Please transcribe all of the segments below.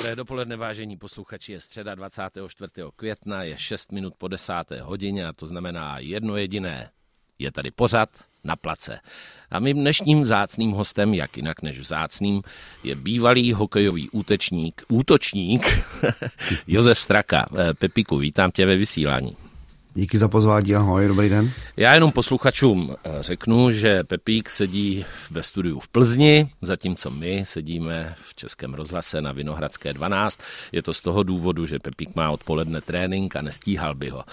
Dobré dopoledne, vážení posluchači, je středa 24. května, je 6 minut po desáté hodině a to znamená jedno jediné. Je tady pořad na place. A mým dnešním zácným hostem, jak jinak než vzácným, je bývalý hokejový útečník, útočník Josef Straka. Eh, Pepiku, vítám tě ve vysílání. Díky za pozvání, ahoj, dobrý den. Já jenom posluchačům eh, řeknu, že Pepík sedí ve studiu v Plzni, zatímco my sedíme v Českém rozhlase na Vinohradské 12. Je to z toho důvodu, že Pepík má odpoledne trénink a nestíhal by ho.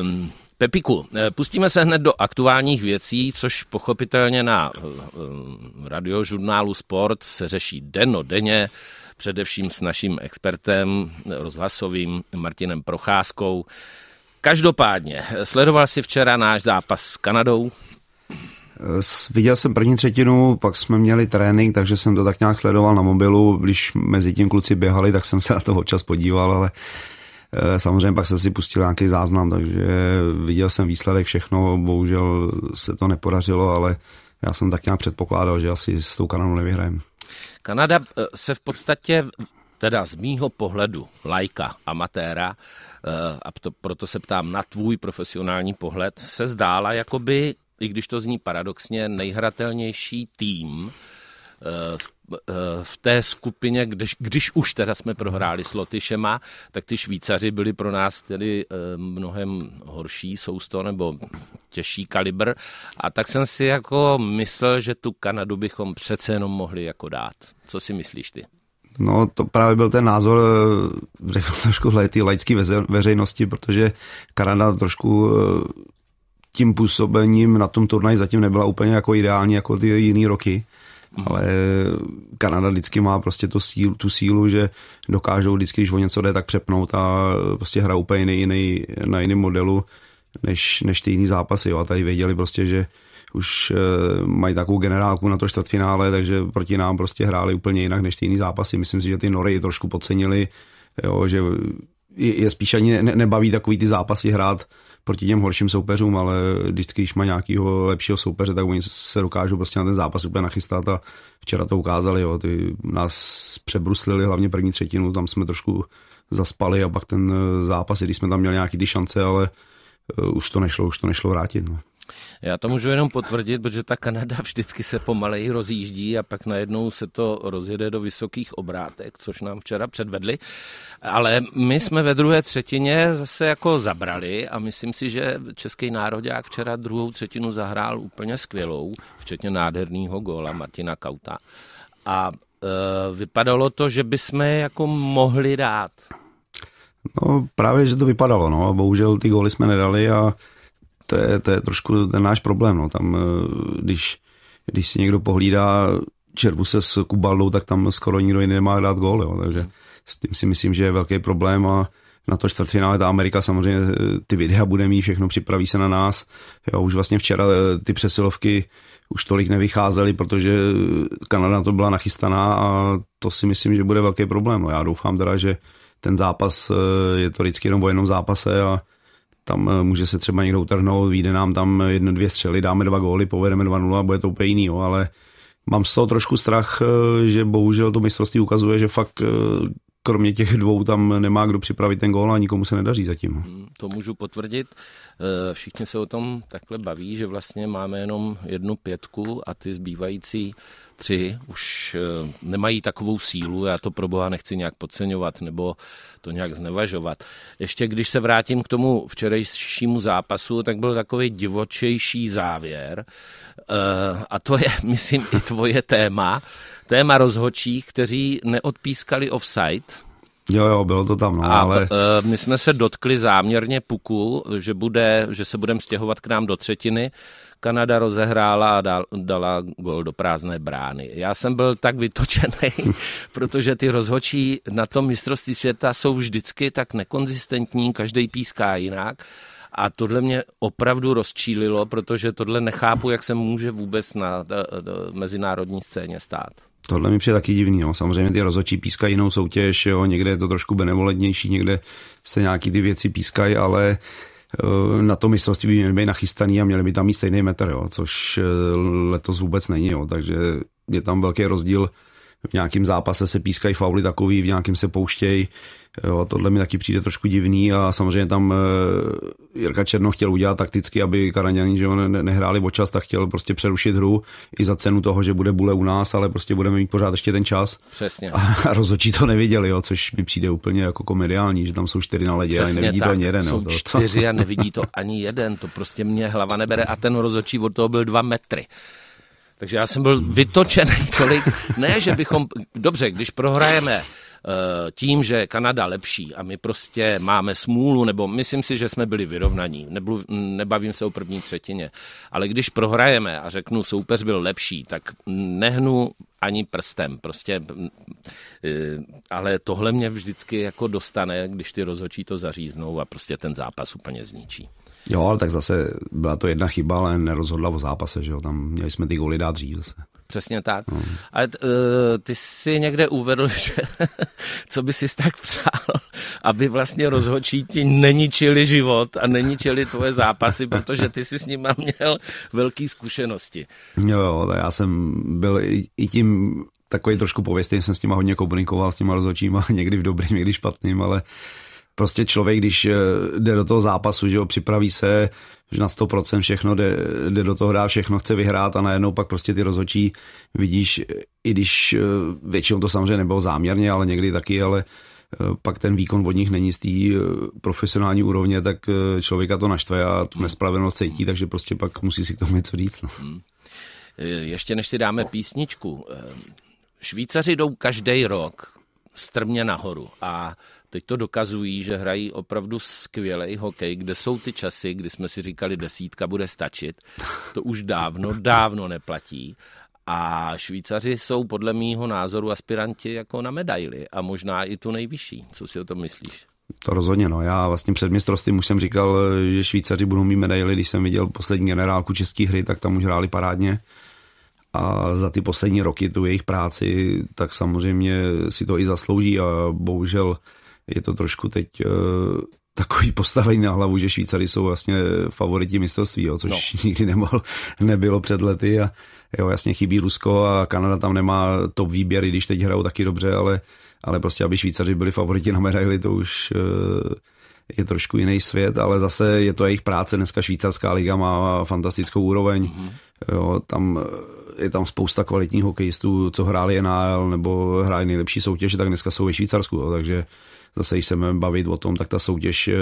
Um, Pepiku, eh, pustíme se hned do aktuálních věcí, což pochopitelně na radiožurnálu Sport se řeší denno denně, především s naším expertem rozhlasovým Martinem Procházkou. Každopádně, sledoval si včera náš zápas s Kanadou? Viděl jsem první třetinu, pak jsme měli trénink, takže jsem to tak nějak sledoval na mobilu. Když mezi tím kluci běhali, tak jsem se na to občas podíval, ale eh, samozřejmě pak jsem si pustil nějaký záznam, takže viděl jsem výsledek všechno, bohužel se to nepodařilo, ale já jsem tak nějak předpokládal, že asi s tou Kanadou nevyhrajem. Kanada eh, se v podstatě, teda z mýho pohledu, lajka, amatéra, Eh, a to, proto se ptám na tvůj profesionální pohled, se zdála jakoby, i když to zní paradoxně, nejhratelnější tým eh, eh, v té skupině, když, když už teda jsme prohráli s Lotyšema, tak ty Švýcaři byli pro nás tedy mnohem horší sousto nebo těžší kalibr. A tak jsem si jako myslel, že tu Kanadu bychom přece jenom mohli jako dát. Co si myslíš ty? No, to právě byl ten názor, eh, řekl trošku ty laické veřejnosti, protože Kanada trošku eh, tím působením na tom turnaji zatím nebyla úplně jako ideální jako ty jiný roky. Mm. Ale Kanada vždycky má prostě to sílu, tu sílu, že dokážou vždycky, když o něco jde, tak přepnout a prostě hra úplně jiný, jiný, na jiném modelu než, než ty jiný zápasy. Jo. A tady věděli prostě, že už eh, mají takovou generálku na to čtvrtfinále, takže proti nám prostě hráli úplně jinak než ty jiný zápasy. Myslím si, že ty Nory trošku podcenili, jo, že je spíš ani ne, nebaví takový ty zápasy hrát proti těm horším soupeřům, ale vždycky, když má nějakého lepšího soupeře, tak oni se dokážou prostě na ten zápas úplně nachystat a včera to ukázali, jo. Ty nás přebruslili hlavně první třetinu, tam jsme trošku zaspali a pak ten zápas, když jsme tam měli nějaký ty šance, ale eh, už to nešlo, už to nešlo vrátit. No. Já to můžu jenom potvrdit, protože ta Kanada vždycky se pomaleji rozjíždí a pak najednou se to rozjede do vysokých obrátek, což nám včera předvedli. Ale my jsme ve druhé třetině zase jako zabrali a myslím si, že český národák včera druhou třetinu zahrál úplně skvělou, včetně nádherného góla Martina Kauta. A e, vypadalo to, že bychom jako mohli dát. No právě, že to vypadalo, no. Bohužel ty góly jsme nedali a to je, to je trošku ten náš problém. No. Tam, eh, když, když si někdo pohlídá červu se s Kubaldou, tak tam skoro nikdo jiný nemá dát gól. Jo. Takže s tím si myslím, že je velký problém a na to čtvrtfinále ta Amerika samozřejmě eh, ty videa bude mít, všechno připraví se na nás. Jo, už vlastně včera eh, ty přesilovky už tolik nevycházely, protože Kanada na to byla nachystaná a to si myslím, že bude velký problém. No, já doufám teda, že ten zápas je to vždycky jenom o jednom zápase a tam eh, může se třeba někdo utrhnout, vyjde nám tam jedno, dvě střely, dáme dva góly, povedeme 2-0 a bude to úplně jiný, jo, ale mám z toho trošku strach, eh, že bohužel to mistrovství ukazuje, že fakt eh, kromě těch dvou tam nemá kdo připravit ten gól a nikomu se nedaří zatím. Hmm, to můžu potvrdit. Všichni se o tom takhle baví, že vlastně máme jenom jednu pětku a ty zbývající tři už eh, nemají takovou sílu, já to pro boha nechci nějak podceňovat nebo to nějak znevažovat. Ještě když se vrátím k tomu včerejšímu zápasu, tak byl takový divočejší závěr eh, a to je, myslím, i tvoje téma, téma rozhočích, kteří neodpískali offside, Jo, jo, bylo to tam, no, a, ale... Uh, my jsme se dotkli záměrně puku, že, bude, že se budeme stěhovat k nám do třetiny Kanada rozehrála a dal, dala gol do prázdné brány. Já jsem byl tak vytočený, protože ty rozhočí na tom mistrovství světa jsou vždycky tak nekonzistentní, každý píská jinak. A tohle mě opravdu rozčílilo, protože tohle nechápu, jak se může vůbec na mezinárodní scéně stát. Tohle mi přijde taky divný. No. Samozřejmě ty rozhodčí pískají jinou soutěž, jo. někde je to trošku benevolentnější, někde se nějaký ty věci pískají, ale na to mistrovství by měli být nachystaný a měli by tam mít stejný metr, jo, což eh, letos vůbec není, jo, takže je tam velký rozdíl v nějakém zápase se pískají fauly takový, v nějakém se pouštějí. Jo, tohle mi taky přijde trošku divný a samozřejmě tam e, Jirka Černo chtěl udělat takticky, aby Karaňani že ne, nehráli o čas, tak chtěl prostě přerušit hru i za cenu toho, že bude bule u nás, ale prostě budeme mít pořád ještě ten čas. Přesně. A, a rozhodčí to neviděli, jo, což mi přijde úplně jako komediální, že tam jsou čtyři na ledě Přesně a nevidí tak. to ani jeden. Jsou jo, to, čtyři a nevidí to ani jeden, to prostě mě hlava nebere a ten rozhodčí od toho byl dva metry. Takže já jsem byl vytočený tolik. Ne, že bychom, dobře, když prohrajeme eh, tím, že Kanada lepší a my prostě máme smůlu, nebo myslím si, že jsme byli vyrovnaní, Nebudu, nebavím se o první třetině, ale když prohrajeme a řeknu, soupeř byl lepší, tak nehnu ani prstem, prostě, eh, ale tohle mě vždycky jako dostane, když ty rozhodčí to zaříznou a prostě ten zápas úplně zničí. Jo, ale tak zase byla to jedna chyba, ale nerozhodla o zápase, že jo, tam měli jsme ty goly dát dřív zase. Přesně tak. No. Ale t, uh, ty si někde uvedl, že co by si tak přál, aby vlastně rozhodčí ti neničili život a neničili tvoje zápasy, protože ty jsi s nimi měl velké zkušenosti. Jo, jo, já jsem byl i, i tím takový trošku pověstný, jsem s nima hodně komunikoval, s těma rozhodčíma, někdy v dobrým, někdy špatným, ale prostě člověk, když eh, jde do toho zápasu, že jo, připraví se, že na 100% všechno jde, jde do toho dá, všechno chce vyhrát a najednou pak prostě ty rozhodčí vidíš, i když eh, většinou to samozřejmě nebylo záměrně, ale někdy taky, ale eh, pak ten výkon od nich není z té profesionální úrovně, tak člověka to naštve a tu nespravedlnost cítí, takže prostě pak musí si k tomu něco říct. No. Hmm. Ještě než si dáme písničku, Švýcaři jdou každý rok strmě nahoru a Teď to dokazují, že hrají opravdu skvělý hokej, kde jsou ty časy, kdy jsme si říkali, desítka bude stačit. To už dávno, dávno neplatí. A Švýcaři jsou podle mýho názoru aspiranti jako na medaily a možná i tu nejvyšší. Co si o tom myslíš? To rozhodně, no. Já vlastně před mistrovstvím už jsem říkal, že Švýcaři budou mít medaily, když jsem viděl poslední generálku české hry, tak tam už hráli parádně. A za ty poslední roky tu jejich práci, tak samozřejmě si to i zaslouží a bohužel je to trošku teď uh, takový postavení na hlavu, že Švýcary jsou vlastně favoriti mistrovství, jo, což no. nikdy nemohl, nebylo před lety a jo, jasně chybí Rusko a Kanada tam nemá top výběry, když teď hrajou taky dobře, ale, ale prostě, aby Švýcaři byli favoriti na medaily, to už uh, je trošku jiný svět, ale zase je to jejich práce. Dneska švýcarská liga má fantastickou úroveň. Mm-hmm. Jo, tam je tam spousta kvalitních hokejistů, co hráli NHL nebo hráli nejlepší soutěže, tak dneska jsou ve Švýcarsku, jo, takže zase, když se bavit o tom, tak ta soutěž eh,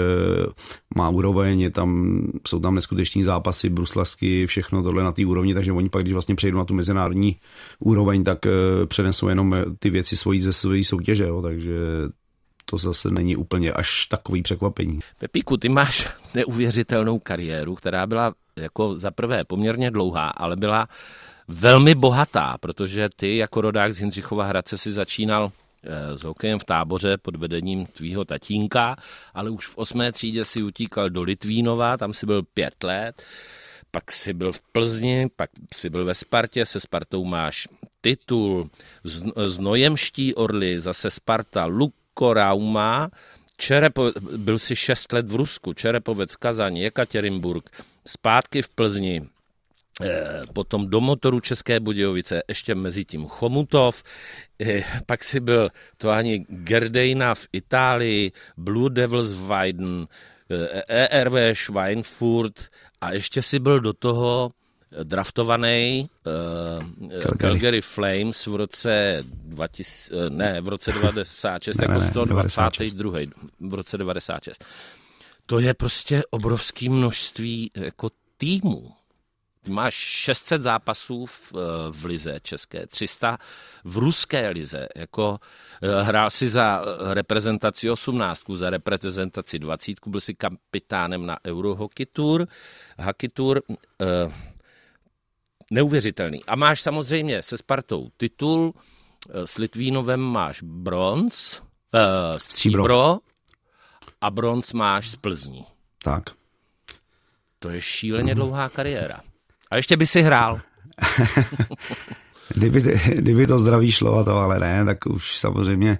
má úroveň, je tam, jsou tam neskuteční zápasy, bruslasky, všechno tohle na té úrovni, takže oni pak, když vlastně přejdou na tu mezinárodní úroveň, tak eh, přenesou jenom eh, ty věci svojí ze své soutěže, jo, takže to zase není úplně až takový překvapení. Pepíku, ty máš neuvěřitelnou kariéru, která byla jako za prvé poměrně dlouhá, ale byla velmi bohatá, protože ty jako rodák z Jindřichova Hradce si začínal s hokejem v táboře pod vedením tvýho tatínka, ale už v osmé třídě si utíkal do Litvínova, tam si byl pět let, pak si byl v Plzni, pak si byl ve Spartě, se Spartou máš titul, z Nojemští Orly, zase Sparta, Luko Rauma, Čerepo, byl si šest let v Rusku, Čerepovec, Kazaň, Jekaterimburg, zpátky v Plzni, Eh, potom do motoru České Budějovice, ještě mezi tím Chomutov, eh, pak si byl to ani Gerdejna v Itálii, Blue Devils v Weiden, ERV eh, e Schweinfurt a ještě si byl do toho draftovaný uh, Calgary. Calgary Flames v roce 2000, ne, v roce 96, ne, jako 122. v roce 96. To je prostě obrovské množství jako týmů. Máš 600 zápasů v, eh, v lize české, 300 v ruské lize. Jako, eh, hrál si za eh, reprezentaci 18, za reprezentaci 20, byl si kapitánem na Eurohockey Tour. Hockey Tour neuvěřitelný. A máš samozřejmě se Spartou titul, s Litvínovem máš bronz, uh, stříbro a bronz máš z Plzní. Tak. To je šíleně dlouhá kariéra. A ještě by si hrál. kdyby, kdyby to zdraví šlo a to ale ne, tak už samozřejmě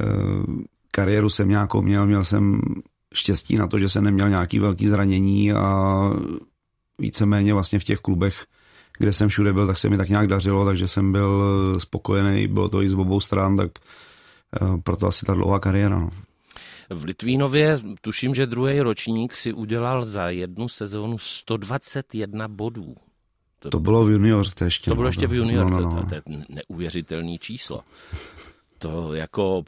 eh, kariéru jsem nějakou měl, měl jsem štěstí na to, že jsem neměl nějaký velký zranění a víceméně vlastně v těch klubech, kde jsem všude byl, tak se mi tak nějak dařilo, takže jsem byl spokojený, bylo to i z obou stran, tak proto asi ta dlouhá kariéra. No. V Litvínově tuším, že druhý ročník si udělal za jednu sezónu 121 bodů. To, to bylo v juniorce ještě. To bylo no, ještě v juniorce, no, no, no. To, to je neuvěřitelný číslo. To jako...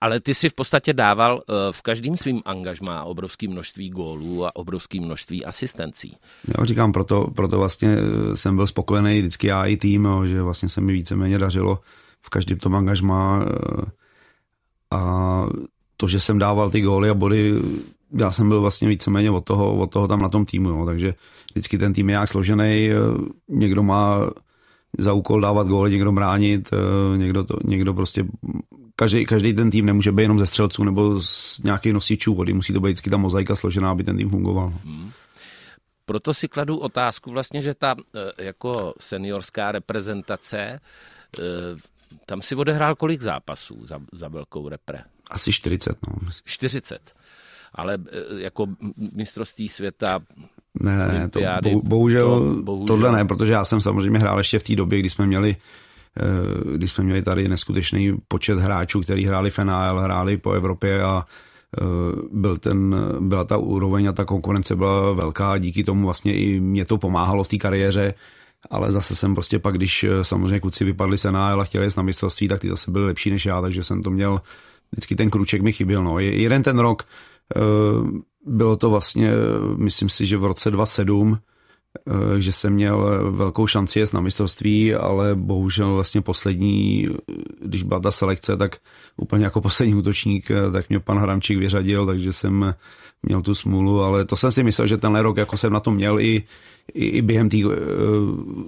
Ale ty si v podstatě dával eh, v každém svým angažmá obrovské množství gólů a obrovské množství asistencí. Já říkám, proto, proto vlastně eh, jsem byl spokojený vždycky já i tým, že vlastně se mi víceméně dařilo v každém tom angažmá eh, a to, že jsem dával ty góly a body, já jsem byl vlastně víceméně od toho, od toho tam na tom týmu, jo. takže vždycky ten tým je nějak složený, někdo má za úkol dávat góly, někdo bránit, někdo, to, někdo prostě, každý, každý ten tým nemůže být jenom ze střelců nebo z nějakých nosičů vody, musí to být vždycky ta mozaika složená, aby ten tým fungoval. Hmm. Proto si kladu otázku vlastně, že ta e, jako seniorská reprezentace, tam si odehrál kolik zápasů za, za velkou repre? Asi 40, no. 40. Ale e, jako mistrovství světa, ne, ne, to bohužel, to, bohužel, tohle ne, protože já jsem samozřejmě hrál ještě v té době, kdy jsme měli kdy jsme měli tady neskutečný počet hráčů, kteří hráli FNL, hráli po Evropě a byl ten, byla ta úroveň a ta konkurence byla velká, díky tomu vlastně i mě to pomáhalo v té kariéře, ale zase jsem prostě pak, když samozřejmě kluci vypadli se na a chtěli jít na mistrovství, tak ty zase byly lepší než já, takže jsem to měl, vždycky ten kruček mi chyběl. No. Jeden ten rok eh, bylo to vlastně, myslím si, že v roce 2007, eh, že jsem měl velkou šanci jet na mistrovství, ale bohužel vlastně poslední, když byla ta selekce, tak úplně jako poslední útočník, eh, tak mě pan Hramčík vyřadil, takže jsem měl tu smůlu, ale to jsem si myslel, že tenhle rok jako jsem na to měl i, i, i během tý,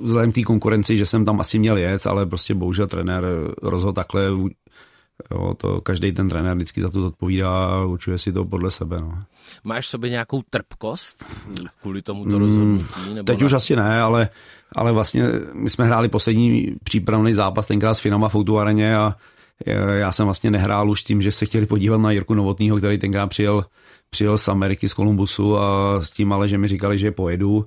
vzhledem té konkurenci, že jsem tam asi měl jet, ale prostě bohužel trenér rozhodl takhle Jo, to každý ten trenér vždycky za to zodpovídá a určuje si to podle sebe. No. Máš v sobě nějakou trpkost kvůli tomu to rozhodnutí? Nebo teď ne? už asi ne, ale, ale vlastně my jsme hráli poslední přípravný zápas tenkrát s Finama v Areně a já jsem vlastně nehrál už tím, že se chtěli podívat na Jirku Novotního, který tenkrát přijel, přijel z Ameriky, z Kolumbusu a s tím ale, že mi říkali, že pojedu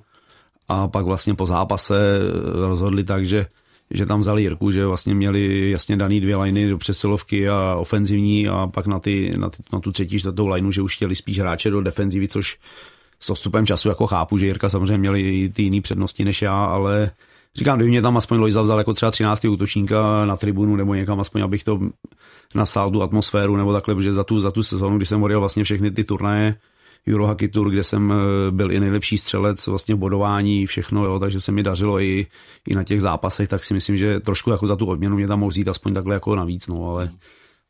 a pak vlastně po zápase rozhodli tak, že že tam vzali Jirku, že vlastně měli jasně daný dvě liny do přesilovky a ofenzivní a pak na, ty, na, ty, na tu třetí, čtvrtou lineu, že už chtěli spíš hráče do defenzivy, což s odstupem času jako chápu, že Jirka samozřejmě měli ty jiné přednosti než já, ale říkám, kdyby mě tam aspoň Lojza vzal jako třeba 13. útočníka na tribunu nebo někam aspoň, abych to nasál tu atmosféru nebo takhle, protože za tu, za tu sezonu, kdy jsem odjel vlastně všechny ty turnaje, Eurohockey Tour, kde jsem eh, byl i nejlepší střelec vlastně v bodování, všechno, jo, takže se mi dařilo i, i na těch zápasech, tak si myslím, že trošku jako za tu odměnu mě tam mohl vzít aspoň takhle jako navíc, no, ale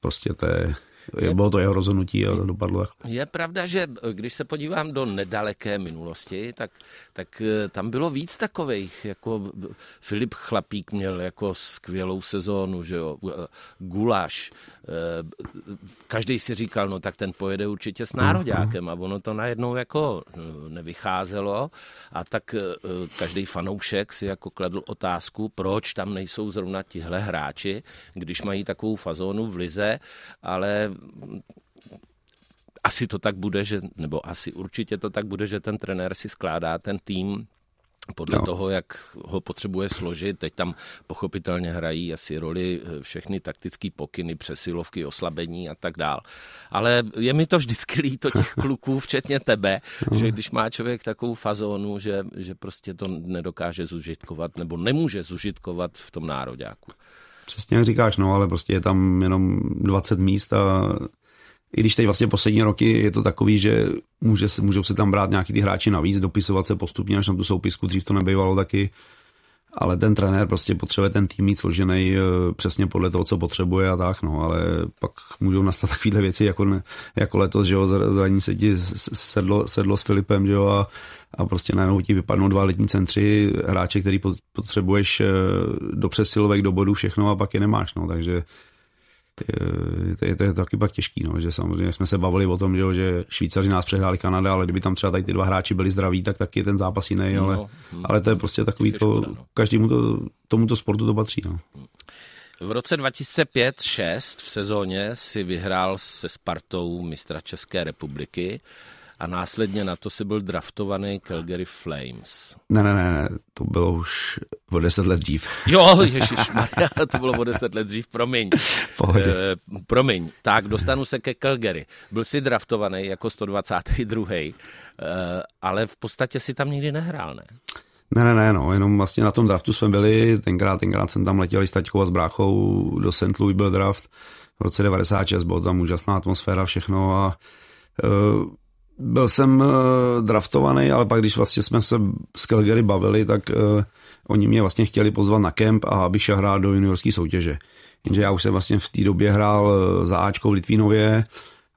prostě to je, je, bylo to jeho rozhodnutí a dopadlo tak. Je pravda, že eh, když se podívám do nedaleké minulosti, tak, tak eh, tam bylo víc takových, jako Filip Chlapík měl jako skvělou sezónu, že jo, Gulaš, každý si říkal, no tak ten pojede určitě s nároďákem. A ono to najednou jako nevycházelo. A tak každý fanoušek si jako kladl otázku, proč tam nejsou zrovna tihle hráči, když mají takovou fazónu v lize, ale asi to tak bude, že, nebo asi určitě to tak bude, že ten trenér si skládá ten tým podle no. toho, jak ho potřebuje složit. Teď tam pochopitelně hrají asi roli eh, všechny taktické pokyny, přesilovky, oslabení a tak dál. Ale je mi to vždycky líto těch kluků, včetně tebe, no. že když má člověk takovou fazónu, že, že prostě to nedokáže zužitkovat nebo nemůže zužitkovat v tom nároďáku. Přesně jak říkáš, no, ale prostě je tam jenom 20 míst a i když teď vlastně poslední roky je to takový, že může můžou se tam brát nějaký ty hráči navíc, dopisovat se postupně až na tu soupisku, dřív to nebývalo taky, ale ten trenér prostě potřebuje ten tým mít složený eh, přesně podle toho, co potřebuje a tak, no, ale pak můžou nastat takovéhle věci, jako, ne, jako letos, že jo, zraní se ti sedlo, sedlo s Filipem, že jo, a, a prostě najednou ti vypadnou dva letní centři, hráče, který potřebuješ eh, do přesilovek, do bodu, všechno a pak je nemáš, no, takže je to, je to, je to taky pak těžký, no, že samozřejmě jsme se bavili o tom, že, že Švýcaři nás přehráli Kanada, ale kdyby tam třeba tady ty dva hráči byli zdraví, tak taky je ten zápas jiný, no, ale, hm, ale to je prostě takový to, no. každému to, tomuto sportu to patří. No. V roce 2005-6 v sezóně si vyhrál se Spartou mistra České republiky a následně na to si byl draftovaný Calgary Flames. Ne, ne, ne, ne, to bylo už o deset let dřív. Jo, ježišmarja, to bylo o deset let dřív, promiň. Pohodě. E, promiň, tak dostanu se ke Calgary. Byl si draftovaný jako 122. E, ale v podstatě si tam nikdy nehrál, ne? Ne, ne, ne, no, jenom vlastně na tom draftu jsme byli, tenkrát, tenkrát jsem tam letěl s taťkou a s bráchou, do St. Louis byl draft v roce 96, byla tam úžasná atmosféra, všechno a uh, byl jsem uh, draftovaný, ale pak když vlastně jsme se s Calgary bavili, tak uh, oni mě vlastně chtěli pozvat na kemp a abych šel hrát do juniorské soutěže. Jenže já už jsem vlastně v té době hrál za Ačko v Litvínově,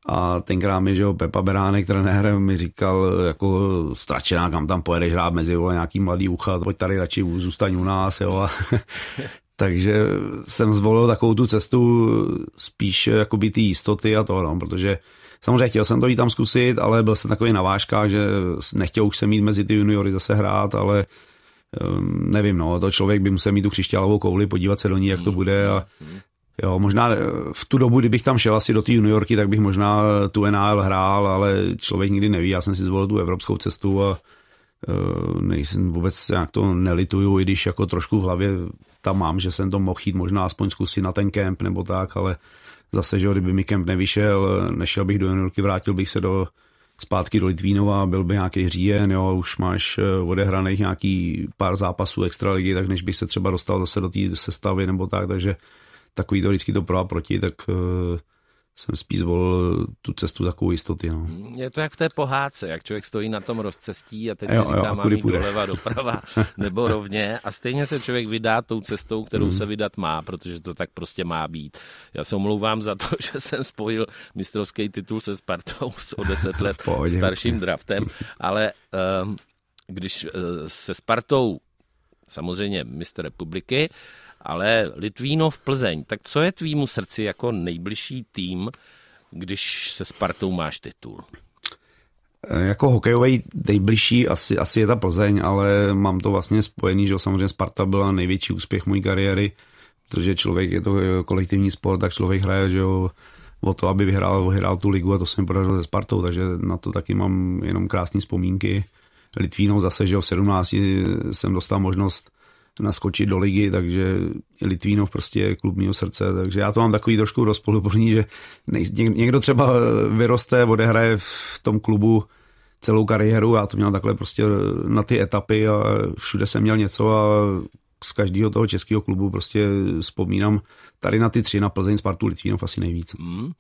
a tenkrát mi, že jo, Pepa Beránek, trenér, mi říkal, jako stračená, kam tam pojedeš hrát mezi vole, nějaký mladý ucha, pojď tady radši zůstaň u nás, jo. Takže jsem zvolil takovou tu cestu spíš jakoby ty jistoty a to, no, protože samozřejmě chtěl jsem to jít tam zkusit, ale byl jsem takový na vážkách, že nechtěl už se mít mezi ty juniory zase hrát, ale um, nevím, no, to člověk by musel mít tu křišťálovou kouli, podívat se do ní, jak to bude a Jo, možná eh, v tu dobu, kdybych tam šel asi do té juniorky, tak bych možná eh, tu NHL hrál, ale člověk nikdy neví. Já jsem si zvolil tu evropskou cestu a uh, nejsem vůbec nějak to nelituju, i když jako trošku v hlavě tam mám, že jsem to mohl jít možná aspoň zkusit na ten kemp nebo tak, ale zase, že kdyby mi kemp nevyšel, nešel bych do juniorky, vrátil bych se do zpátky do Litvínova, byl by nějaký říjen, jo, už máš odehraných nějaký pár zápasů extraligy, tak než bych se třeba dostal zase do té sestavy nebo tak, takže takový to vždycky to pro a proti, tak uh, jsem spíš zvolil tu cestu takovou jistoty. No. Je to jak v té pohádce, jak člověk stojí na tom rozcestí a teď jo, si říká, jo, mám jít doleva, doprava nebo rovně a stejně se člověk vydá tou cestou, kterou mm. se vydat má, protože to tak prostě má být. Já se omlouvám za to, že jsem spojil mistrovský titul se Spartou s o deset let Pohodě. starším draftem, ale um, když uh, se Spartou samozřejmě mistr republiky, ale Litvínov Plzeň, tak co je tvýmu srdci jako nejbližší tým, když se Spartou máš titul? Jako hokejový nejbližší asi, asi je ta Plzeň, ale mám to vlastně spojený, že samozřejmě Sparta byla největší úspěch mojí kariéry, protože člověk je to kolektivní sport, tak člověk hraje, že jo, o to, aby vyhrál, vyhrál tu ligu a to jsem podařil se Spartou, takže na to taky mám jenom krásné vzpomínky. Litvínov zase, že v 17 jsem dostal možnost naskočit do ligy, takže Litvínov prostě je klub mého srdce, takže já to mám takový trošku rozpoluplný, že někdo třeba vyroste, odehraje v tom klubu celou kariéru, já to měl takhle prostě na ty etapy a všude jsem měl něco a z každého toho českého klubu prostě vzpomínám tady na ty tři, na Plzeň, Spartu, Litvínov asi nejvíc. Mm.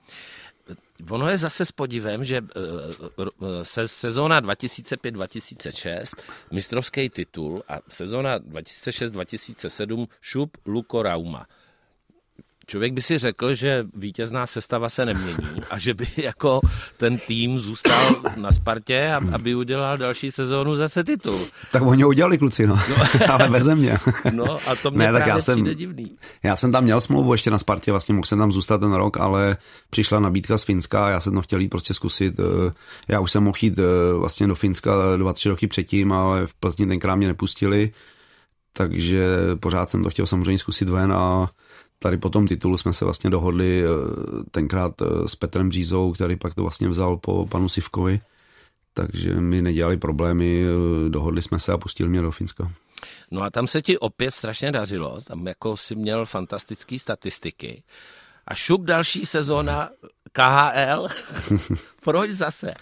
Ono je zase s podivem, že eh, eh, se sezóna 2005-2006, mistrovský titul a sezóna 2006-2007 šup Luko Rauma. Člověk by si řekl, že vítězná sestava se nemění a že by jako ten tým zůstal na Spartě, aby udělal další sezónu zase titul. Tak oni ho udělali kluci, no. no. ale bez mě. no a to mě ne, tak já jsem, divný. Já jsem tam měl smlouvu ještě na Spartě, vlastně mohl jsem tam zůstat ten rok, ale přišla nabídka z Finska a já jsem to chtěl jít prostě zkusit. Eh, já už jsem mohl jít eh, vlastně do Finska dva, tři roky předtím, ale v Plzni tenkrát mě nepustili, takže pořád jsem to chtěl samozřejmě zkusit ven a tady po tom titulu jsme se vlastně dohodli eh, tenkrát eh, s Petrem Břízou, který pak to vlastně vzal po panu Sivkovi, takže mi nedělali problémy, eh, dohodli jsme se a pustili mě do Finska. No a tam se ti opět strašně dařilo, tam jako si měl fantastické statistiky. A šup další sezóna KHL, proč zase?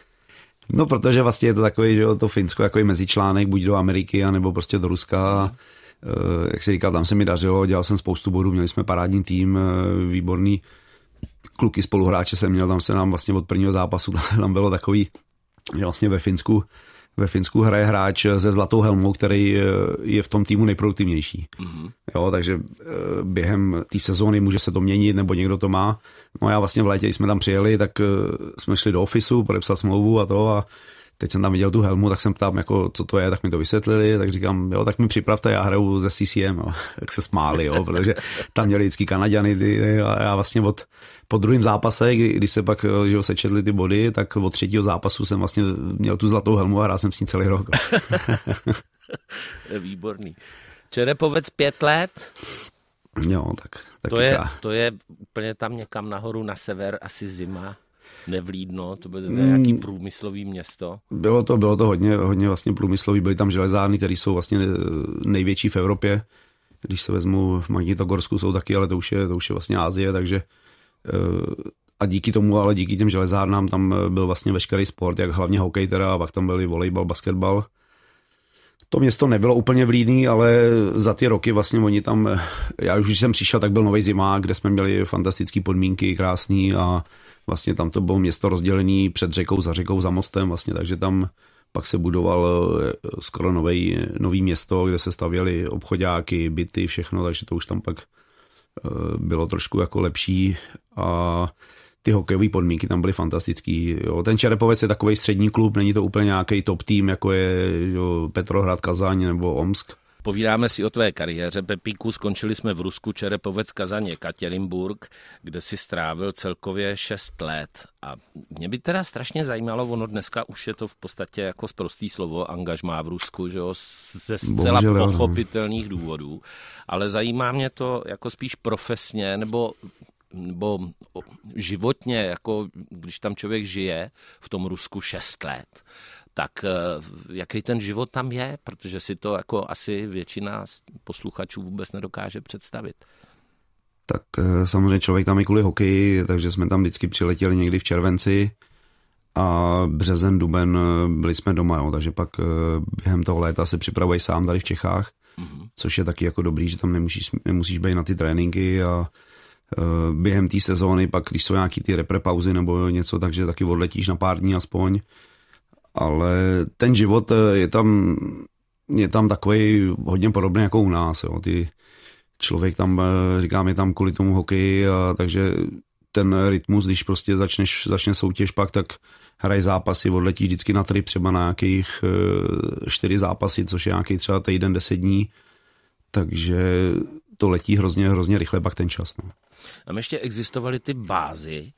No, protože vlastně je to takový, že to Finsko jako mezičlánek, buď do Ameriky, anebo prostě do Ruska. Jak se říká, tam se mi dařilo, dělal jsem spoustu bodů, měli jsme parádní tým, eh, výborný kluky spoluhráče jsem měl, tam se nám vlastně od prvního zápasu tam bylo takový, že vlastně ve Finsku ve Finsku hraje hráč se zlatou helmou, který eh, je v tom týmu nejproduktivnější. Mm-hmm. Jo, takže během té sezóny může se to měnit, nebo někdo to má. No a já vlastně v létě, když jsme tam přijeli, tak jsme šli do ofisu, podepsat smlouvu a to a teď jsem tam viděl tu helmu, tak jsem ptám, jako, co to je, tak mi to vysvětlili, tak říkám, jo, tak mi připravte, já hraju ze CCM, jo. tak se smáli, jo, protože tam měli vždycky Kanaďany ty, a já vlastně od, po druhém zápase, kdy, když se pak že sečetli ty body, tak od třetího zápasu jsem vlastně měl tu zlatou helmu a hrál jsem s ní celý rok. Výborný. Čerepovec pět let? Jo, tak, tak to, je, to je úplně tam někam nahoru na sever, asi zima. Nevlídno, to bylo nějaký mm. průmyslový město. Bylo to, bylo to hodně, hodně vlastně průmyslový, byly tam železárny, které jsou vlastně největší v Evropě. Když se vezmu v Magnitogorsku jsou taky, ale to už je, to už je vlastně Ázie, takže a díky tomu, ale díky těm železárnám tam byl vlastně veškerý sport, jak hlavně hokej teda, a pak tam byly volejbal, basketbal. To město nebylo úplně vlídný, ale za ty roky vlastně oni tam, já už když jsem přišel, tak byl nový zima, kde jsme měli fantastické podmínky, krásný a vlastně tam to bylo město rozdělené před řekou, za řekou, za mostem vlastně, takže tam pak se budoval skoro nový, nový město, kde se stavěly obchodáky, byty, všechno, takže to už tam pak eh, bylo trošku jako lepší a ty hokejové podmínky tam byly fantastický. Jo. Ten Čerepovec je takový střední klub, není to úplně nějaký top tým, jako je jo, Petrohrad, Kazaň nebo Omsk. Povídáme si o tvé kariéře, Pepíku. Skončili jsme v Rusku, Čerepovec, Kazaně, Katěrinburg, kde si strávil celkově 6 let. A mě by teda strašně zajímalo, ono dneska už je to v podstatě jako sprostý slovo, angažmá v Rusku, že jo, ze zcela Bohužel, pochopitelných důvodů. Ale zajímá mě to jako spíš profesně, nebo nebo životně, jako když tam člověk žije v tom Rusku 6 let, tak eh, jaký ten život tam je, protože si to jako asi většina posluchačů vůbec nedokáže představit. Tak eh, samozřejmě člověk tam je kvůli hokeji, takže jsme tam vždycky přiletěli někdy v červenci a březen, duben eh, byli jsme doma, jo, takže pak během toho léta se připravují sám tady v Čechách, mm-hmm. což je taky jako dobrý, že tam nemusíš, nemusíš být na ty tréninky a během té sezóny, pak když jsou nějaký ty repre pauzy nebo něco, takže taky odletíš na pár dní aspoň. Ale ten život eh, je tam, je tam takový hodně podobný jako u nás. Jo. Ty, člověk tam, eh, říkám, je tam kvůli tomu hokeji, a, takže ten rytmus, když prostě začneš, začne soutěž pak, tak hraj zápasy, odletíš vždycky na trip třeba na nějakých čtyři zápasy, což je nějaký třeba týden, deset dní, takže to letí hrozně, hrozně rychle pak ten čas. No. Tam ještě existovaly ty bázy,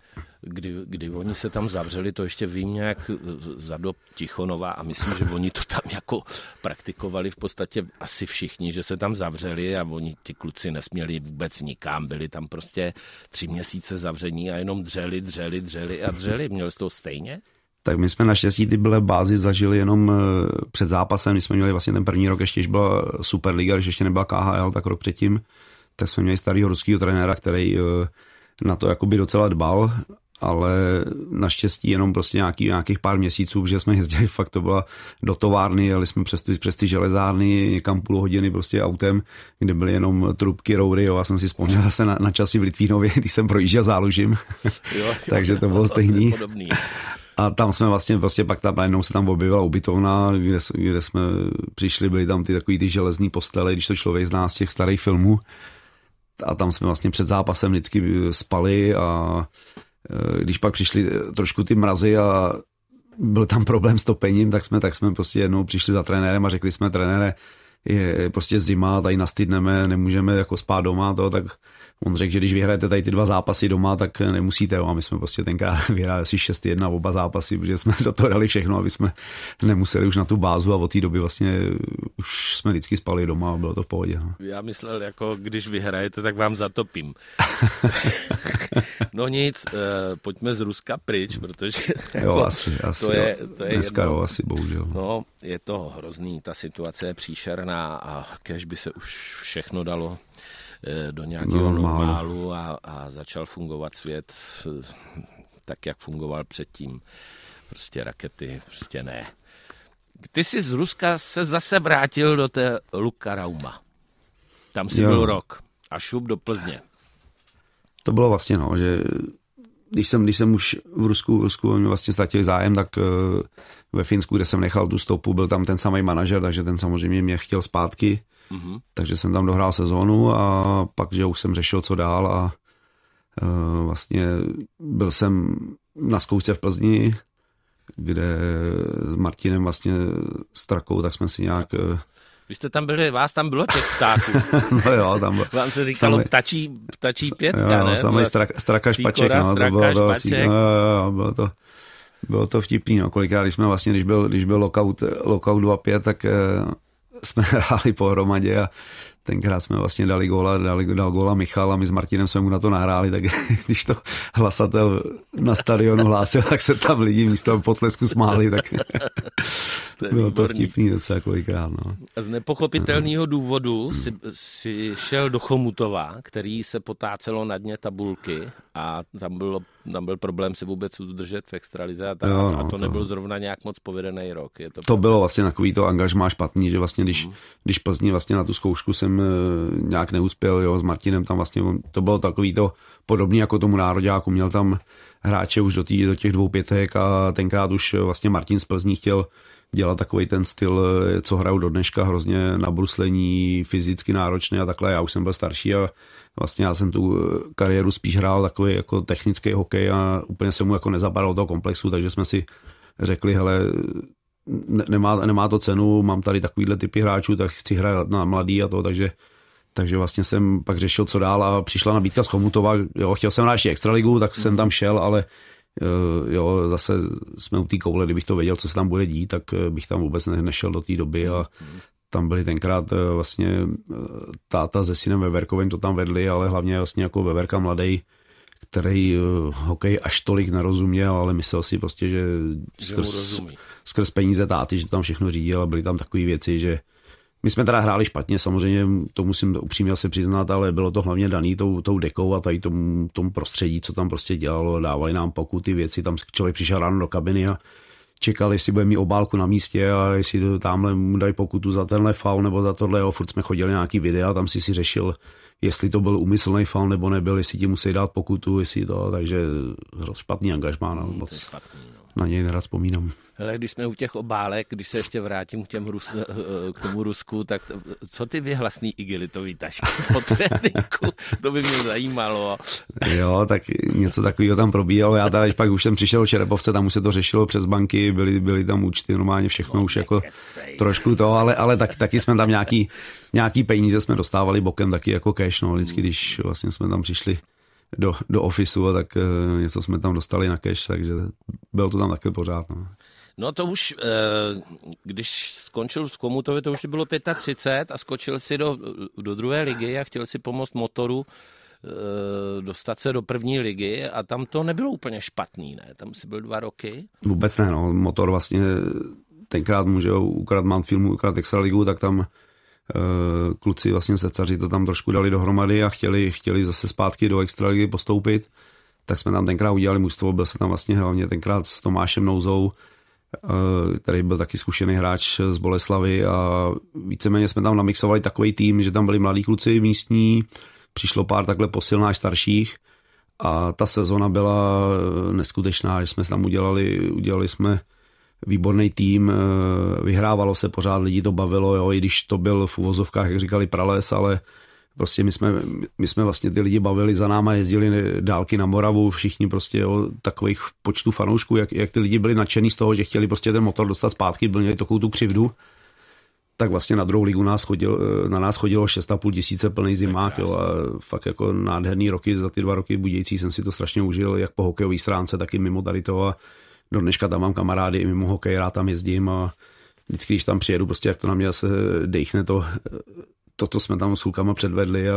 kdy, kdy oni se tam zavřeli, to ještě vím nějak za dob Tichonova a myslím, že oni to tam jako praktikovali v podstatě asi všichni, že se tam zavřeli a oni ty kluci nesměli vůbec nikam, byli tam prostě tři měsíce zavření a jenom dřeli, dřeli, dřeli a dřeli. Měli jste to stejně? Tak my jsme naštěstí ty byly bázi zažili jenom eh, před zápasem, my jsme měli vlastně ten první rok, ještě byla Superliga, když ještě nebyla KHL, tak rok předtím tak jsme měli starého ruského trenéra, který eh, na to jakoby docela dbal, ale naštěstí jenom prostě nějaký, nějakých pár měsíců, že jsme jezdili, fakt to byla do továrny, jeli jsme přes ty, přes ty železárny někam půl hodiny prostě autem, kde byly jenom trubky, roury, jo, já jsem si vzpomněl zase na, na časy v Litvínově, když jsem projížděl zálužím, jo, takže to bylo stejný. A tam jsme vlastně, prostě pak tam najednou se tam objevila ubytovna, kde, kde jsme přišli, byly tam ty takový ty železní postele, když to člověk zná z těch starých filmů, a tam jsme vlastně před zápasem vždycky spali a když pak přišli trošku ty mrazy a byl tam problém s topením, tak jsme, tak jsme prostě jednou přišli za trenérem a řekli jsme trenére, je prostě zima, tady nastydneme, nemůžeme jako spát doma, to, tak on řekl, že když vyhrajete tady ty dva zápasy doma, tak nemusíte. Jo. A my jsme prostě tenkrát vyhráli asi 6-1 oba zápasy, protože jsme do toho dali všechno, aby jsme nemuseli už na tu bázu a od té doby vlastně už jsme vždycky spali doma a bylo to v pohodě. No. Já myslel, jako když vyhrajete, tak vám zatopím. no nic, uh, pojďme z Ruska pryč, protože jako, jo, asi, asi, to je, to je dneska jedno, jo, asi bohužel. No, je to hrozný, ta situace je příšerná a kež by se už všechno dalo Eh, do nějakého normálu, normálu a, a začal fungovat svět eh, tak, jak fungoval předtím. Prostě rakety, prostě ne. Ty jsi z Ruska se zase vrátil do té Luka Rauma. Tam si jo. byl rok a šup do Plzně. To bylo vlastně, no, že když jsem, když jsem už v Rusku, v Rusku mě vlastně ztratil zájem, tak uh, ve Finsku, kde jsem nechal tu stopu, byl tam ten samý manažer, takže ten samozřejmě mě chtěl zpátky. Mm-hmm. Takže jsem tam dohrál sezónu a pak, že už jsem řešil, co dál a uh, vlastně byl jsem na zkoušce v Plzni, kde s Martinem vlastně Strakou, tak jsme si nějak uh, vy jste tam byli, vás tam bylo těch ptáků. no jo, tam bylo. Vám se říkalo sami, ptačí, ptačí pětka, jo, ne? Samý strak, straka špaček, no, to bylo to, asi, no, jo, bylo to, bylo to vtipný, no, kolikrát, když jsme vlastně, když byl, když byl lockout, lockout 2.5, tak jsme hráli pohromadě a tenkrát jsme vlastně dali góla, dali, dal góla Michal a my s Martinem jsme mu na to nahráli, tak když to hlasatel na stadionu hlásil, tak se tam lidi místo potlesku smáli, tak to bylo to vtipný docela kolikrát. No. A z nepochopitelného důvodu si, si šel do Chomutova, který se potácelo na dně tabulky a tam, bylo, tam byl problém se vůbec udržet v extralize a, ta, jo, no, a to, to nebyl zrovna nějak moc povedený rok. Je to, to bylo vlastně takový to angažmá špatný, že vlastně když, mm. když Plzni vlastně na tu zkoušku jsem eh, nějak neuspěl, jo, s Martinem tam vlastně, to bylo takový to podobný jako tomu nároďáku, měl tam hráče už do, tý, do těch dvou pětek a tenkrát už vlastně Martin z Plzní chtěl dělat takový ten styl, eh, co hrajou do dneška, hrozně nabruslení, fyzicky náročný a takhle. Já už jsem byl starší a vlastně já jsem tu eh, kariéru spíš hrál takový jako technický hokej a úplně se mu jako nezapadal do komplexu, takže jsme si řekli, hele, nemá, nemá to cenu, mám tady takovýhle typy hráčů, tak chci hrát na mladý a to, takže takže vlastně jsem pak řešil, co dál a přišla nabídka z Chomutova, jo, chtěl jsem hrát ještě extraligu, tak jsem tam šel, ale jo, zase jsme u té koule, kdybych to věděl, co se tam bude dít, tak eh, bych tam vůbec nešel do té doby a tam byli tenkrát eh, vlastně táta se synem Veverkovým to tam vedli, ale hlavně vlastně jako Veverka mladý, který hokej až tolik nerozuměl, ale myslel si prostě, že skrz, skrz peníze táty, že to tam všechno řídil a byly tam takové věci, že my jsme teda hráli špatně, samozřejmě to musím upřímně se přiznat, ale bylo to hlavně daný tou, tou dekou a tady tomu, tomu prostředí, co tam prostě dělalo, dávali nám pokuty, věci, tam člověk přišel ráno do kabiny a čekal, jestli bude mít obálku na místě a jestli tamhle mu dají pokutu za tenhle faul nebo za tohle, jo, furt jsme chodili nějaký videa, tam si si řešil, jestli to byl umyslný faul nebo nebyl, jestli ti musí dát pokutu, jestli to, takže špatný angažmá. No, moc. Špatný, no na něj nerad vzpomínám. Hele, když jsme u těch obálek, když se ještě vrátím k, těm Rus, k tomu Rusku, tak co ty vyhlasný igelitový tašky po tréninku? To by mě zajímalo. Jo, tak něco takového tam probíhalo. Já tady pak už jsem přišel do Čerepovce, tam už se to řešilo přes banky, byly, byly tam účty, normálně všechno no, už jako kecej. trošku to, ale, ale tak, taky jsme tam nějaký, nějaký peníze jsme dostávali bokem taky jako cash, no, vždycky, když vlastně jsme tam přišli do, do ofisu a tak uh, něco jsme tam dostali na cash, takže bylo to tam také pořád. No. No to už, eh, když skončil v Komutově, to už bylo 35 a skočil si do, do druhé ligy a chtěl si pomoct motoru eh, dostat se do první ligy a tam to nebylo úplně špatný, ne? Tam si byl dva roky. Vůbec ne, no. Motor vlastně tenkrát může ukrad mám filmu, ukrad extraligu, tak tam Eh, kluci vlastně secaři to tam trošku dali dohromady a chtěli, chtěli zase zpátky do extraligy postoupit, tak jsme tam tenkrát udělali mužstvo, byl se tam vlastně hlavně tenkrát s Tomášem Nouzou, eh, který byl taky zkušený hráč z Boleslavy a víceméně jsme tam namixovali takový tým, že tam byli mladí kluci místní, přišlo pár takhle posilnáš starších a ta sezona byla neskutečná, že jsme tam udělali, udělali jsme výborný tým, eh, vyhrávalo se pořád, lidi to bavilo, jo, i když to byl v uvozovkách, jak říkali, prales, ale prostě my jsme, my jsme vlastně ty lidi bavili za náma, jezdili dálky na Moravu, všichni prostě o takových počtu fanoušků, jak, jak ty lidi byli nadšení z toho, že chtěli prostě ten motor dostat zpátky, byl měli takovou tu křivdu, tak vlastně na druhou ligu nás chodil, eh, na nás chodilo 6,5 tisíce plný zimák jo, a fakt jako nádherný roky, za ty dva roky budějící jsem si to strašně užil, jak po hokejové stránce, tak i mimo tady to a do dneška tam mám kamarády i mimo hokej, rád tam jezdím a vždycky, když tam přijedu, prostě jak to na mě zase dejchne to, to, co jsme tam s klukama předvedli a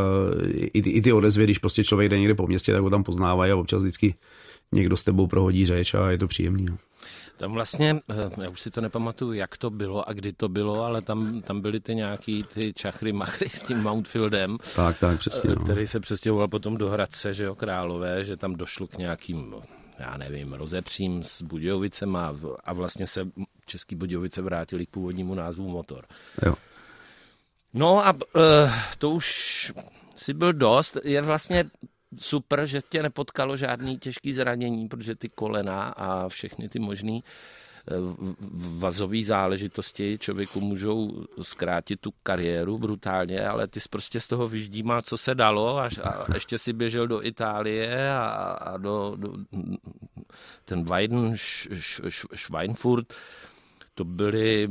i, i ty odezvy, když prostě člověk jde někde po městě, tak ho tam poznávají a občas vždycky někdo s tebou prohodí řeč a je to příjemný. No. Tam vlastně, eh, já už si to nepamatuju, jak to bylo a kdy to bylo, ale tam, tam byly ty nějaký ty čachry machry s tím Mountfieldem. Tak, tak, přesně. No. Který se přestěhoval potom do Hradce, že jo, Králové, že tam došlo k nějakým já nevím, rozepřím s Budějovicem a, a vlastně se Český Budějovice vrátili k původnímu názvu Motor. Jo. No a uh, to už si byl dost. Je vlastně super, že tě nepotkalo žádný těžký zranění, protože ty kolena a všechny ty možný vazové záležitosti člověku můžou zkrátit tu kariéru brutálně, ale ty jsi prostě z toho vyždímal, co se dalo a, a ještě si běžel do Itálie a, a do, do ten Weiden, Schweinfurt, to byly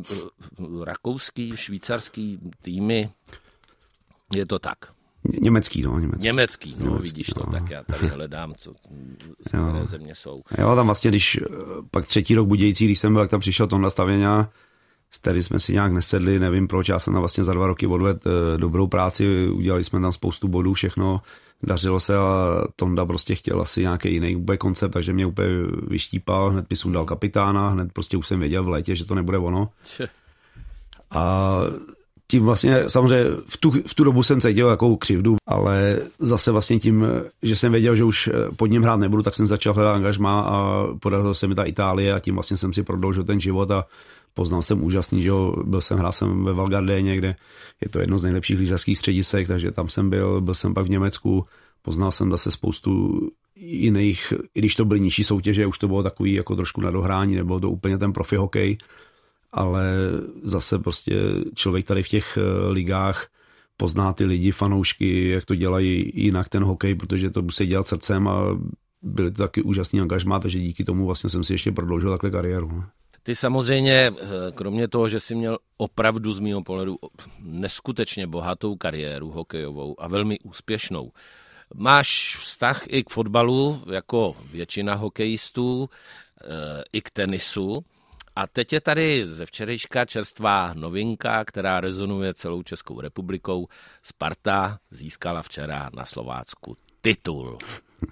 rakouský, švýcarský týmy, je to tak. Německý, no, německý. Německý, no, německý, vidíš to, no. tak já tady hledám, co, z které země jsou. Jo, tam vlastně, když pak třetí rok Budějící, když jsem byl, tak tam přišel Tonda Stavěňa, který jsme si nějak nesedli, nevím proč, já jsem tam vlastně za dva roky odvedl eh, dobrou práci, udělali jsme tam spoustu bodů, všechno, dařilo se a Tonda prostě chtěl asi nějaký jiný úplně koncept, takže mě úplně vyštípal, hned mi sundal kapitána, hned prostě už jsem věděl v létě, že to nebude ono. A tím vlastně, samozřejmě v tu, v tu dobu jsem cítil jakou křivdu, ale zase vlastně tím, že jsem věděl, že už pod ním hrát nebudu, tak jsem začal hledat angažma a podařilo se mi ta Itálie a tím vlastně jsem si prodloužil ten život a poznal jsem úžasný, že jo, byl jsem, hrál jsem ve Valgardéně, kde je to jedno z nejlepších lyžařských středisek, takže tam jsem byl, byl jsem pak v Německu, poznal jsem zase spoustu jiných, i když to byly nižší soutěže, už to bylo takový jako trošku na dohrání, nebylo to úplně ten profi hokej, ale zase prostě člověk tady v těch eh, ligách pozná ty lidi, fanoušky, jak to dělají jinak ten hokej, protože to musí dělat srdcem a byly to taky úžasný angažmá, takže díky tomu vlastně jsem si ještě prodloužil takhle kariéru. No. Ty samozřejmě, eh, kromě toho, že jsi měl opravdu z mého pohledu neskutečně bohatou kariéru hokejovou a velmi úspěšnou, máš vztah i k fotbalu, jako většina hokejistů, eh, i k tenisu. A teď je tady ze včerejška čerstvá novinka, která rezonuje celou Českou republikou. Sparta získala včera na Slovácku titul.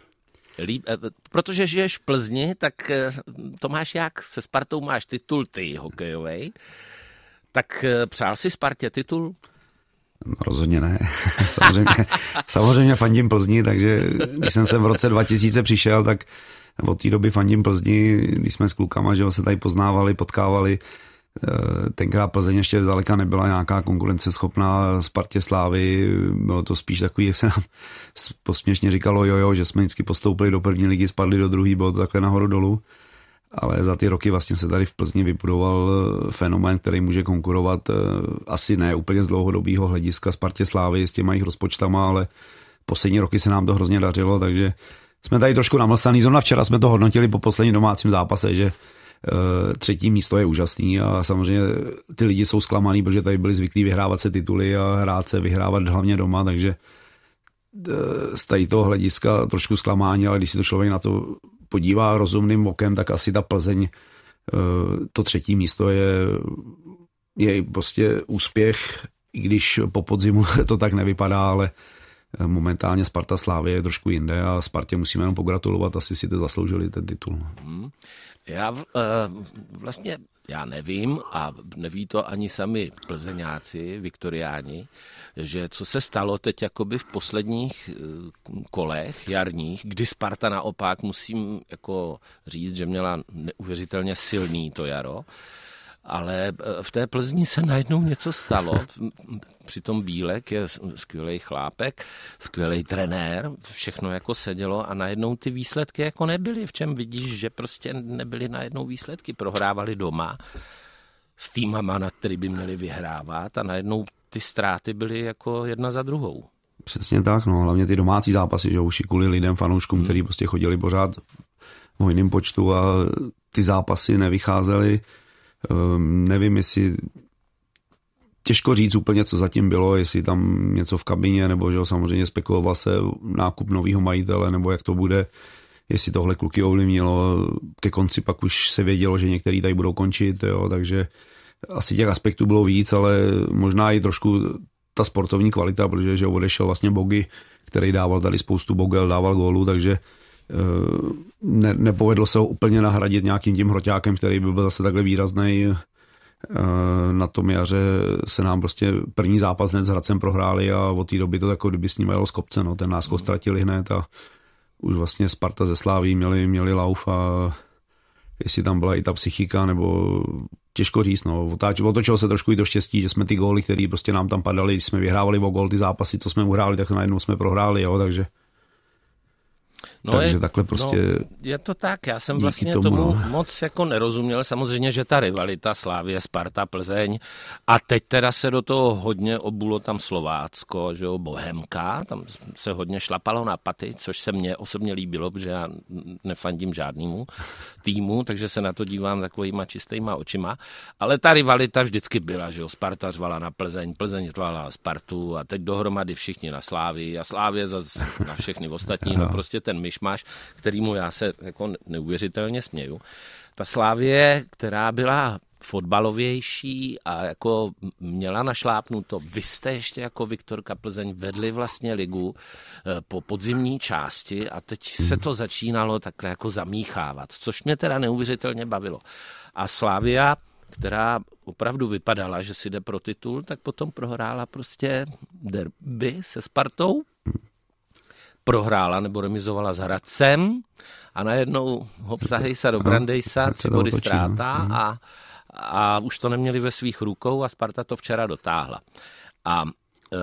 Líb, eh, protože žiješ v Plzni, tak eh, to máš jak? Se Spartou máš titul ty hokejový. Tak eh, přál si Spartě titul? No, rozhodně ne. samozřejmě, samozřejmě fandím Plzni, takže když jsem sem v roce 2000 přišel, tak od té doby fandím Plzni, když jsme s klukama, že se tady poznávali, potkávali, Eh, tenkrát Plzeň ještě zdaleka nebyla nějaká konkurenceschopná Spartě Slávy, bylo to spíš takový, jak se nám posměšně říkalo, jo, jo, že jsme vždycky postoupili do první ligy, spadli do druhé, bylo to takhle nahoru dolů. Ale za ty roky vlastně se tady v Plzni vybudoval eh, fenomén, který může konkurovat eh, asi ne úplně z dlouhodobého hlediska Spartě Slávy s těma jejich rozpočtama, ale poslední roky se nám to hrozně dařilo, takže jsme tady trošku namlsaný. Zrovna včera jsme to hodnotili po posledním domácím zápase, že Eh, třetí místo je úžasný a samozřejmě ty lidi jsou zklamaný, protože tady byli zvyklí vyhrávat se tituly a hrát se, vyhrávat hlavně doma, takže eh, z tady toho hlediska trošku zklamání, ale když si to člověk na to podívá rozumným okem, tak asi ta Plzeň, eh, to třetí místo je, je prostě úspěch, i když po podzimu to tak nevypadá, ale momentálně Sparta Slávy je trošku jinde a Spartě musíme jenom pogratulovat, asi si to zasloužili ten titul. Hmm. Já uh, vlastně, já nevím a neví to ani sami plzeňáci, viktoriáni, že co se stalo teď jakoby v posledních uh, kolech jarních, kdy Sparta naopak, musím jako říct, že měla neuvěřitelně silný to jaro, ale eh, v té Plzni se najednou něco stalo. Přitom Bílek je skvělý chlápek, skvělý trenér, všechno jako sedělo a najednou ty výsledky jako nebyly. V čem vidíš, že prostě nebyly najednou výsledky. Prohrávali doma s týmama, na který by měli vyhrávat a najednou ty ztráty byly jako jedna za druhou. Přesně tak, no, hlavně ty domácí zápasy, že už kvůli lidem, fanouškům, hmm. kteří prostě chodili pořád v hojném počtu a ty zápasy nevycházely nevím, jestli těžko říct úplně, co zatím bylo, jestli tam něco v kabině, nebo že samozřejmě spekuloval se nákup nového majitele, nebo jak to bude, jestli tohle kluky ovlivnilo. Ke konci pak už se vědělo, že některý tady budou končit, jo, takže asi těch aspektů bylo víc, ale možná i trošku ta sportovní kvalita, protože že odešel vlastně Bogy, který dával tady spoustu bogel, dával gólu, takže ne, nepovedlo se ho úplně nahradit nějakým tím hroťákem, který by byl zase takhle výrazný. Eh, na tom jaře se nám prostě první zápas hned s Hradcem prohráli a od té doby to jako kdyby s ním jelo z kopce. No. Ten náskok ztratili hned a už vlastně Sparta ze Sláví měli, měli lauf a jestli tam byla i ta psychika, nebo těžko říct, no, otáč, otočilo se trošku i to štěstí, že jsme ty góly, které prostě nám tam padaly, jsme vyhrávali o gól ty zápasy, co jsme uhráli, tak najednou jsme prohráli, jo, takže No Takže je, takhle prostě... No, je to tak, já jsem vlastně tomu, tomu no. moc jako nerozuměl. Samozřejmě, že ta rivalita Slávě, Sparta, Plzeň a teď teda se do toho hodně obulo tam Slovácko, že jo, Bohemka, tam se hodně šlapalo na paty, což se mně osobně líbilo, protože já nefandím žádnému týmu, takže se na to dívám takovýma čistýma očima. Ale ta rivalita vždycky byla, že jo, Sparta řvala na Plzeň, Plzeň řvala na Spartu a teď dohromady všichni na Slávii a Slávě zase na všechny ostatní, no prostě ten myš máš, kterýmu já se jako neuvěřitelně směju. Ta Slávě, která byla fotbalovější a jako měla našlápnuto. Vy jste ještě jako Viktorka Plzeň vedli vlastně ligu eh, po podzimní části a teď se to začínalo takhle jako zamíchávat, což mě teda neuvěřitelně bavilo. A Slávia, která opravdu vypadala, že si jde pro titul, tak potom prohrála prostě derby se Spartou, prohrála nebo remizovala s Hradcem a najednou hopsahej se do Brandejsa, tři body no. ztráta a a už to neměli ve svých rukou a Sparta to včera dotáhla. A e,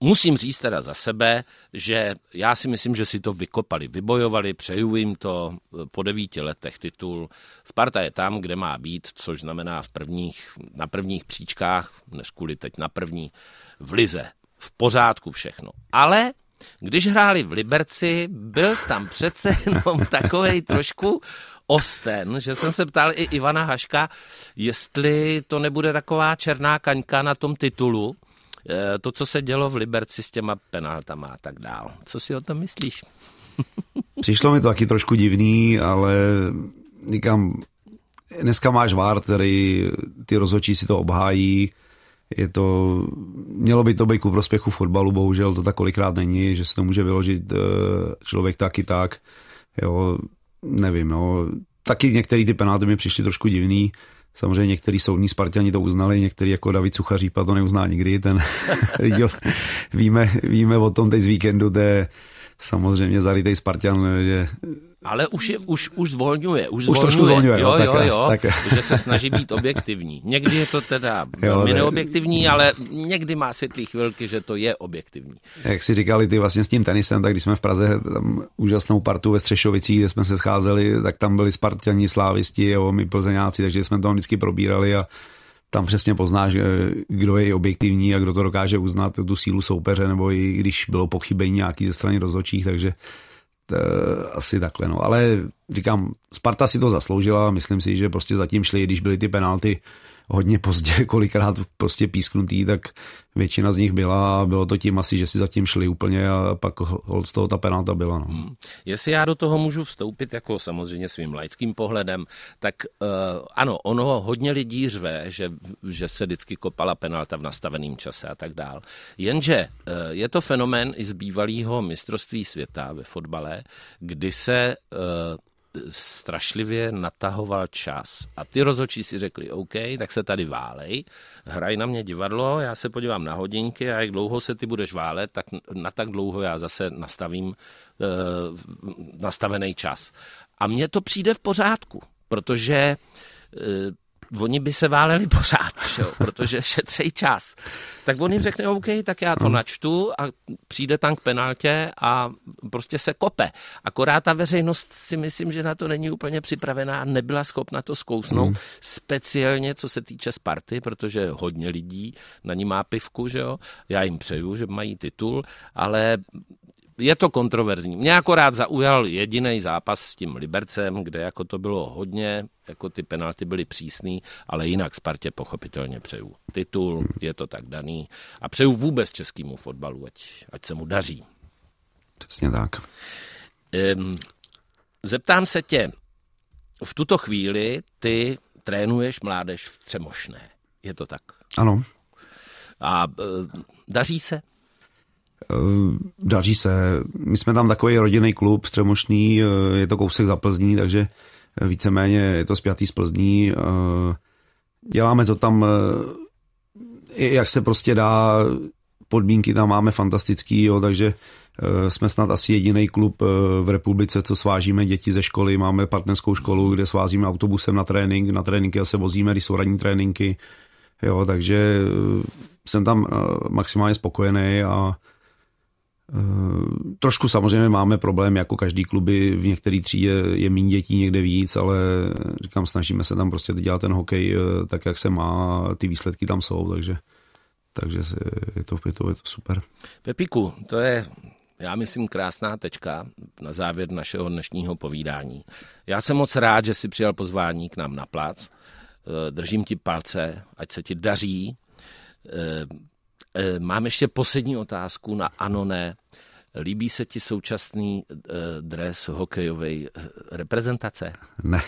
musím říct teda za sebe, že já si myslím, že si to vykopali, vybojovali, přeju jim to e, po devíti letech titul. Sparta je tam, kde má být, což znamená v prvních, na prvních příčkách, než kvůli teď na první, v lize. V pořádku všechno. Ale když hráli v Liberci, byl tam přece jenom takovej trošku osten, že jsem se ptal i Ivana Haška, jestli to nebude taková černá kaňka na tom titulu, eh, to, co se dělo v Liberci s těma penaltama a tak dál. Co si o tom myslíš? Přišlo mi to taky trošku divný, ale říkám, dneska máš vár, který ty rozhodčí si to obhájí, je to, mělo by to být ku prospěchu fotbalu, bohužel to tak kolikrát není, že se to může vyložit eh, člověk tak i tak. Jo, nevím, no. Taky některé ty penalty mi přišly trošku divný. Samozřejmě některý soudní Spartani to uznali, některý jako David Suchařípa to neuzná nikdy. Ten, víme, víme o tom teď z víkendu, to je samozřejmě zarytej Spartan, že ale už, je, už, už zvolňuje. Už, už trošku zvolňuje, jo, jo, jo, jo tak... že se snaží být objektivní. Někdy je to teda velmi neobjektivní, ale někdy má světlý chvilky, že to je objektivní. Jak si říkali ty vlastně s tím tenisem, tak když jsme v Praze tam úžasnou partu ve Střešovicích, kde jsme se scházeli, tak tam byli Spartani, Slávisti, jo, my Plzeňáci, takže jsme to vždycky probírali a tam přesně poznáš, kdo je objektivní a kdo to dokáže uznat, tu sílu soupeře, nebo i když bylo pochybení nějaký ze strany rozhodčích, takže Eh, asi takhle, no. Ale říkám, Sparta si to zasloužila, myslím si, že prostě zatím šli, když byly ty penalty hodně pozdě, kolikrát prostě písknutý, tak většina z nich byla a bylo to tím asi, že si zatím šli úplně a pak z toho ta penalta byla. No. Hmm. Jestli já do toho můžu vstoupit jako samozřejmě svým laickým pohledem, tak uh, ano, ono hodně lidí řve, že, že se vždycky kopala penalta v nastaveném čase a tak dál. Jenže uh, je to fenomén i z bývalého mistrovství světa ve fotbale, kdy se uh, strašlivě natahoval čas. A ty rozhodčí si řekli, OK, tak se tady válej, hraj na mě divadlo, já se podívám na hodinky a jak dlouho se ty budeš válet, tak na tak dlouho já zase nastavím uh, nastavený čas. A mně to přijde v pořádku, protože uh, oni by se váleli pořád, šo? protože šetřej čas. Tak on jim řekne, OK, tak já to hmm. načtu a přijde tam k penaltě a prostě se kope. Akorát ta veřejnost si myslím, že na to není úplně připravená a nebyla schopna to zkousnout, hmm. speciálně co se týče Sparty, protože hodně lidí na ní má pivku, že jo. Já jim přeju, že mají titul, ale je to kontroverzní. Mě akorát zaujal jediný zápas s tím Libercem, kde jako to bylo hodně, jako ty penalty byly přísný, ale jinak Spartě pochopitelně přeju titul, je to tak daný a přeju vůbec českému fotbalu, ať, ať se mu daří. Přesně tak. Um, zeptám se tě, v tuto chvíli ty trénuješ mládež v Třemošné. Je to tak? Ano. A uh, daří se? Eh, daří se. My jsme tam takový rodinný klub, střemošný, eh, je to kousek za Plzní, takže víceméně je to spjatý z Plzní. Eh, děláme to tam, jak se prostě dá, podmínky tam máme fantastický, jo, takže jsme snad asi jediný klub v republice, co svážíme děti ze školy. Máme partnerskou školu, kde svázíme autobusem na trénink, na tréninky se vozíme, když jsou ranní tréninky. Jo, takže jsem tam maximálně spokojený a Eh, trošku samozřejmě máme problém, jako každý kluby v některé třídě je méně dětí, někde víc, ale říkám, snažíme se tam prostě dělat ten hokej eh, tak, jak se má, ty výsledky tam jsou, takže, takže je to, je to, je to super. Pepiku, to je já myslím, krásná tečka na závěr našeho dnešního povídání. Já jsem moc rád, že jsi přijal pozvání k nám na plac. Eh, držím ti palce, ať se ti daří. Eh, mám ještě poslední otázku na ano, ne. Líbí se ti současný uh, dres hokejové eh, reprezentace? Ne.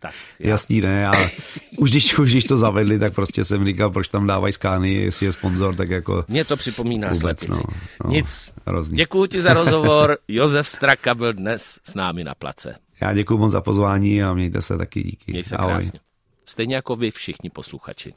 Tak, já. Jasný, ne, ale už když, už když to zavedli, tak prostě jsem říkal, proč tam dávají skány, jestli je sponzor, tak jako... Mně to připomíná vůbec, slepici. No, no, Nic, hrozný. děkuji ti za rozhovor, Josef Straka byl dnes s námi na place. Já děkuji moc za pozvání a mějte se taky díky. Měj se Ahoj. krásně. Stejně jako vy všichni posluchači.